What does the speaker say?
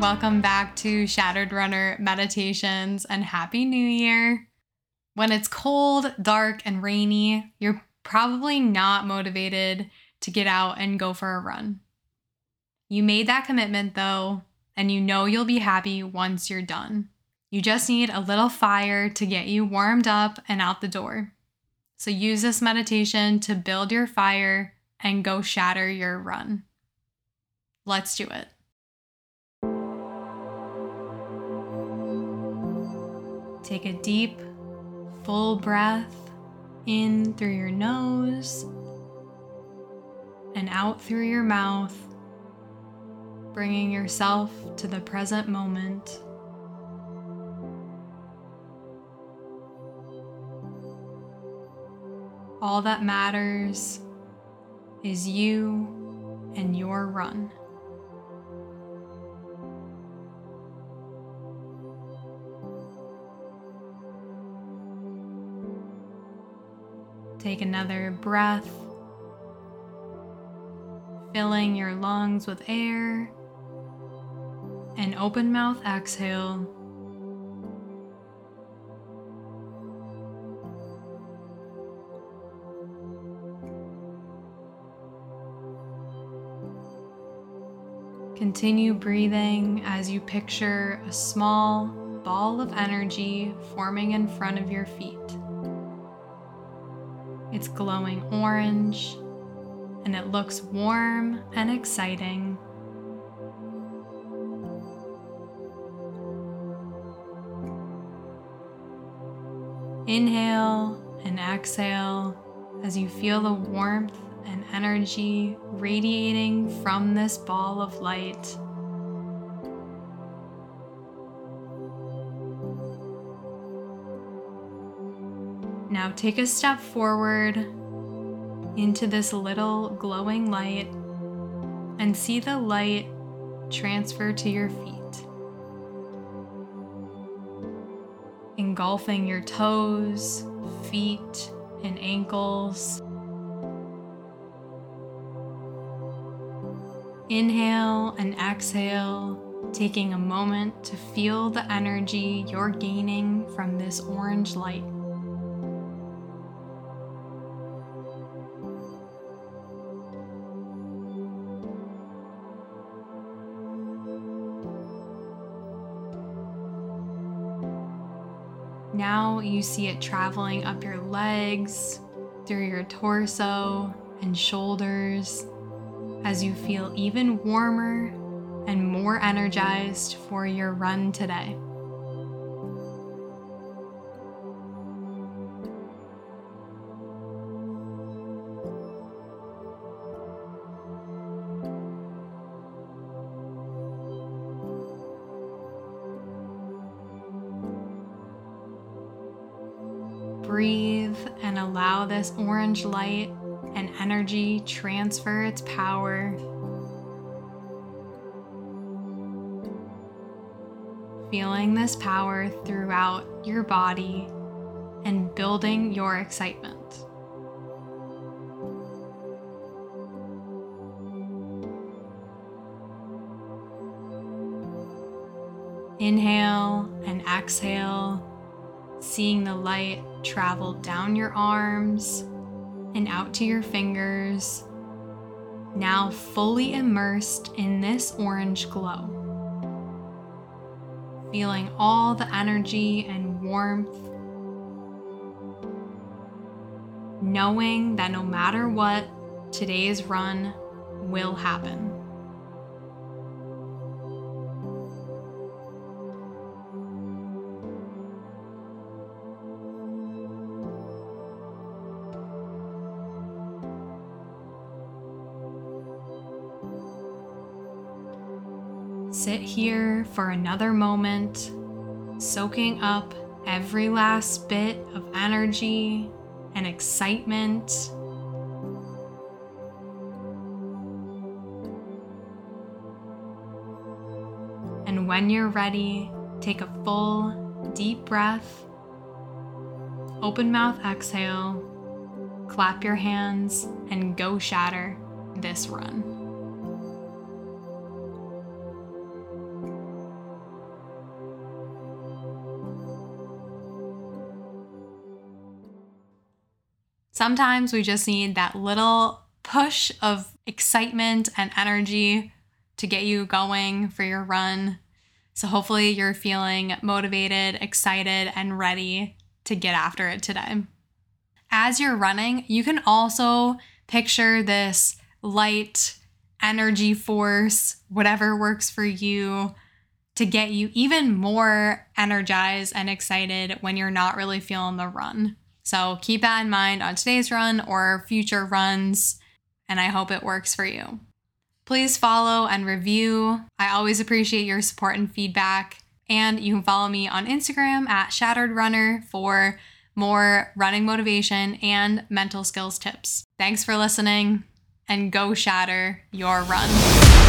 Welcome back to Shattered Runner Meditations and Happy New Year. When it's cold, dark, and rainy, you're probably not motivated to get out and go for a run. You made that commitment though, and you know you'll be happy once you're done. You just need a little fire to get you warmed up and out the door. So use this meditation to build your fire and go shatter your run. Let's do it. Take a deep, full breath in through your nose and out through your mouth, bringing yourself to the present moment. All that matters is you and your run. Take another breath, filling your lungs with air, and open mouth exhale. Continue breathing as you picture a small ball of energy forming in front of your feet. It's glowing orange and it looks warm and exciting. Inhale and exhale as you feel the warmth and energy radiating from this ball of light. Now take a step forward into this little glowing light and see the light transfer to your feet, engulfing your toes, feet, and ankles. Inhale and exhale, taking a moment to feel the energy you're gaining from this orange light. Now you see it traveling up your legs, through your torso and shoulders as you feel even warmer and more energized for your run today. Breathe and allow this orange light and energy transfer its power. Feeling this power throughout your body and building your excitement. Inhale and exhale seeing the light travel down your arms and out to your fingers, now fully immersed in this orange glow. Feeling all the energy and warmth, knowing that no matter what, today's run will happen. Sit here for another moment, soaking up every last bit of energy and excitement. And when you're ready, take a full, deep breath, open mouth exhale, clap your hands, and go shatter this run. Sometimes we just need that little push of excitement and energy to get you going for your run. So hopefully you're feeling motivated, excited, and ready to get after it today. As you're running, you can also picture this light energy force, whatever works for you, to get you even more energized and excited when you're not really feeling the run. So keep that in mind on today's run or future runs, and I hope it works for you. Please follow and review. I always appreciate your support and feedback. And you can follow me on Instagram at Shattered Runner for more running motivation and mental skills tips. Thanks for listening and go shatter your run.